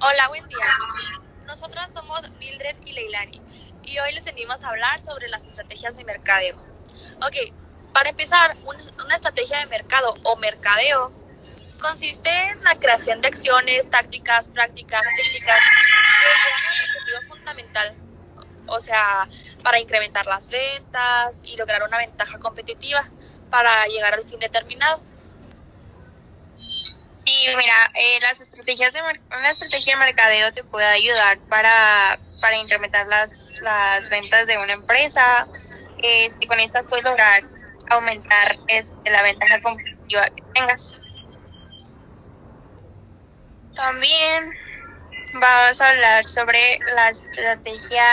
Hola, buen día. Nosotras somos Mildred y Leilani y hoy les venimos a hablar sobre las estrategias de mercadeo. Ok, para empezar, una estrategia de mercado o mercadeo consiste en la creación de acciones, tácticas, prácticas, técnicas que llevan objetivo fundamental, o sea, para incrementar las ventas y lograr una ventaja competitiva para llegar al fin determinado. Sí, mira, eh, las estrategias de una estrategia de mercadeo te puede ayudar para, para incrementar las, las ventas de una empresa. y con estas puedes lograr aumentar este, la ventaja competitiva que tengas. También vamos a hablar sobre la estrategia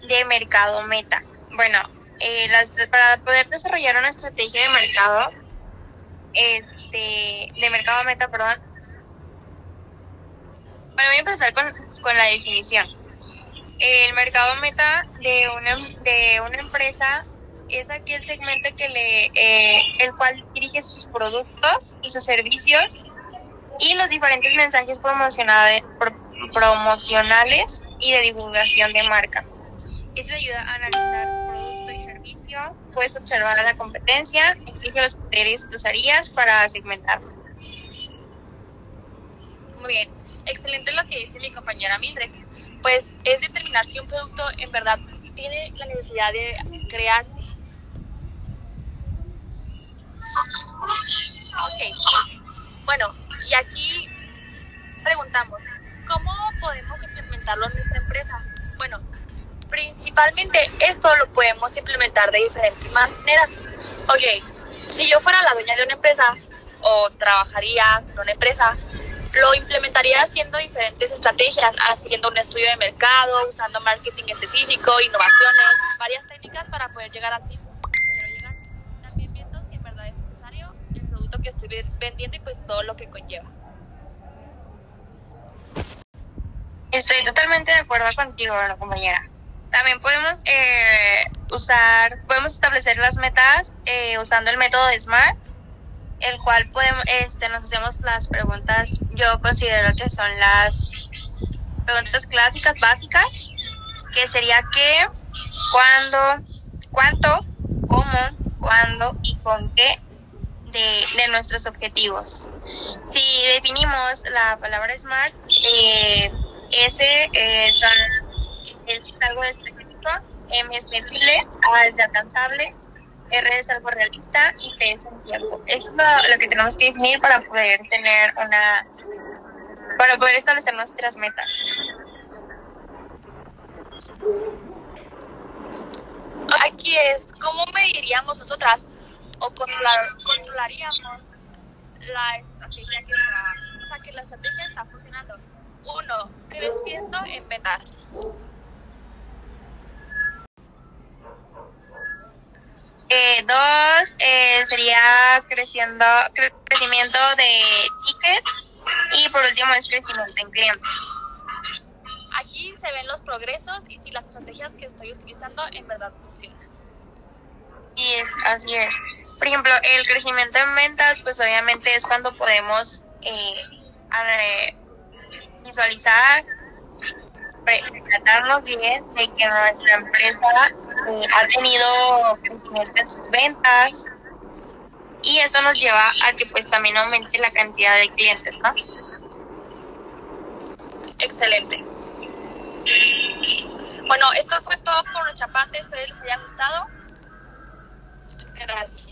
de mercado meta. Bueno, eh, para poder desarrollar una estrategia de mercado, este, de mercado meta, perdón. Bueno, voy a empezar con, con la definición. El mercado meta de una, de una empresa es aquel segmento que le, eh, el cual dirige sus productos y sus servicios y los diferentes mensajes promocionales, promocionales y de divulgación de marca. Eso ayuda a analizar puedes observar la competencia, exige los criterios que usarías para segmentarlo. Muy bien, excelente lo que dice mi compañera Mildred. Pues es determinar si un producto en verdad tiene la necesidad de crearse. Ok, bueno, y aquí preguntamos, ¿cómo podemos implementarlo en nuestra empresa? Bueno, principalmente esto lo podemos implementar de diferentes maneras. Ok, si yo fuera la dueña de una empresa o trabajaría en una empresa, lo implementaría haciendo diferentes estrategias, haciendo un estudio de mercado, usando marketing específico, innovaciones, varias técnicas para poder llegar a ti. También viendo si en verdad es necesario el producto que estoy vendiendo y pues todo lo que conlleva. Estoy totalmente de acuerdo contigo, compañera. También podemos eh, usar, podemos establecer las metas eh, usando el método de SMART, el cual podemos, este, nos hacemos las preguntas, yo considero que son las preguntas clásicas básicas, que sería qué, cuándo, cuánto, cómo, cuándo y con qué de, de nuestros objetivos. Si definimos la palabra SMART, eh, S eh, es algo M es medible, A es alcanzable, R es algo realista y T es en tiempo. Eso es lo, que tenemos que definir para poder tener una, para poder establecer nuestras metas. Aquí es, ¿cómo mediríamos nosotras o controlaríamos la estrategia que, o sea, que la estrategia está funcionando? Uno, creciendo en ventas. Eh, dos, eh, sería creciendo, crecimiento de tickets y por último es crecimiento en clientes. Aquí se ven los progresos y si las estrategias que estoy utilizando en verdad funcionan. Y es, así es. Por ejemplo, el crecimiento en ventas, pues obviamente es cuando podemos eh, visualizar, tratarnos bien de que nuestra empresa eh, ha tenido crecimiento en sus ventas y eso nos lleva a que pues también aumente la cantidad de clientes, ¿no? Excelente. Bueno, esto fue todo por nuestra parte, espero les haya gustado. Gracias.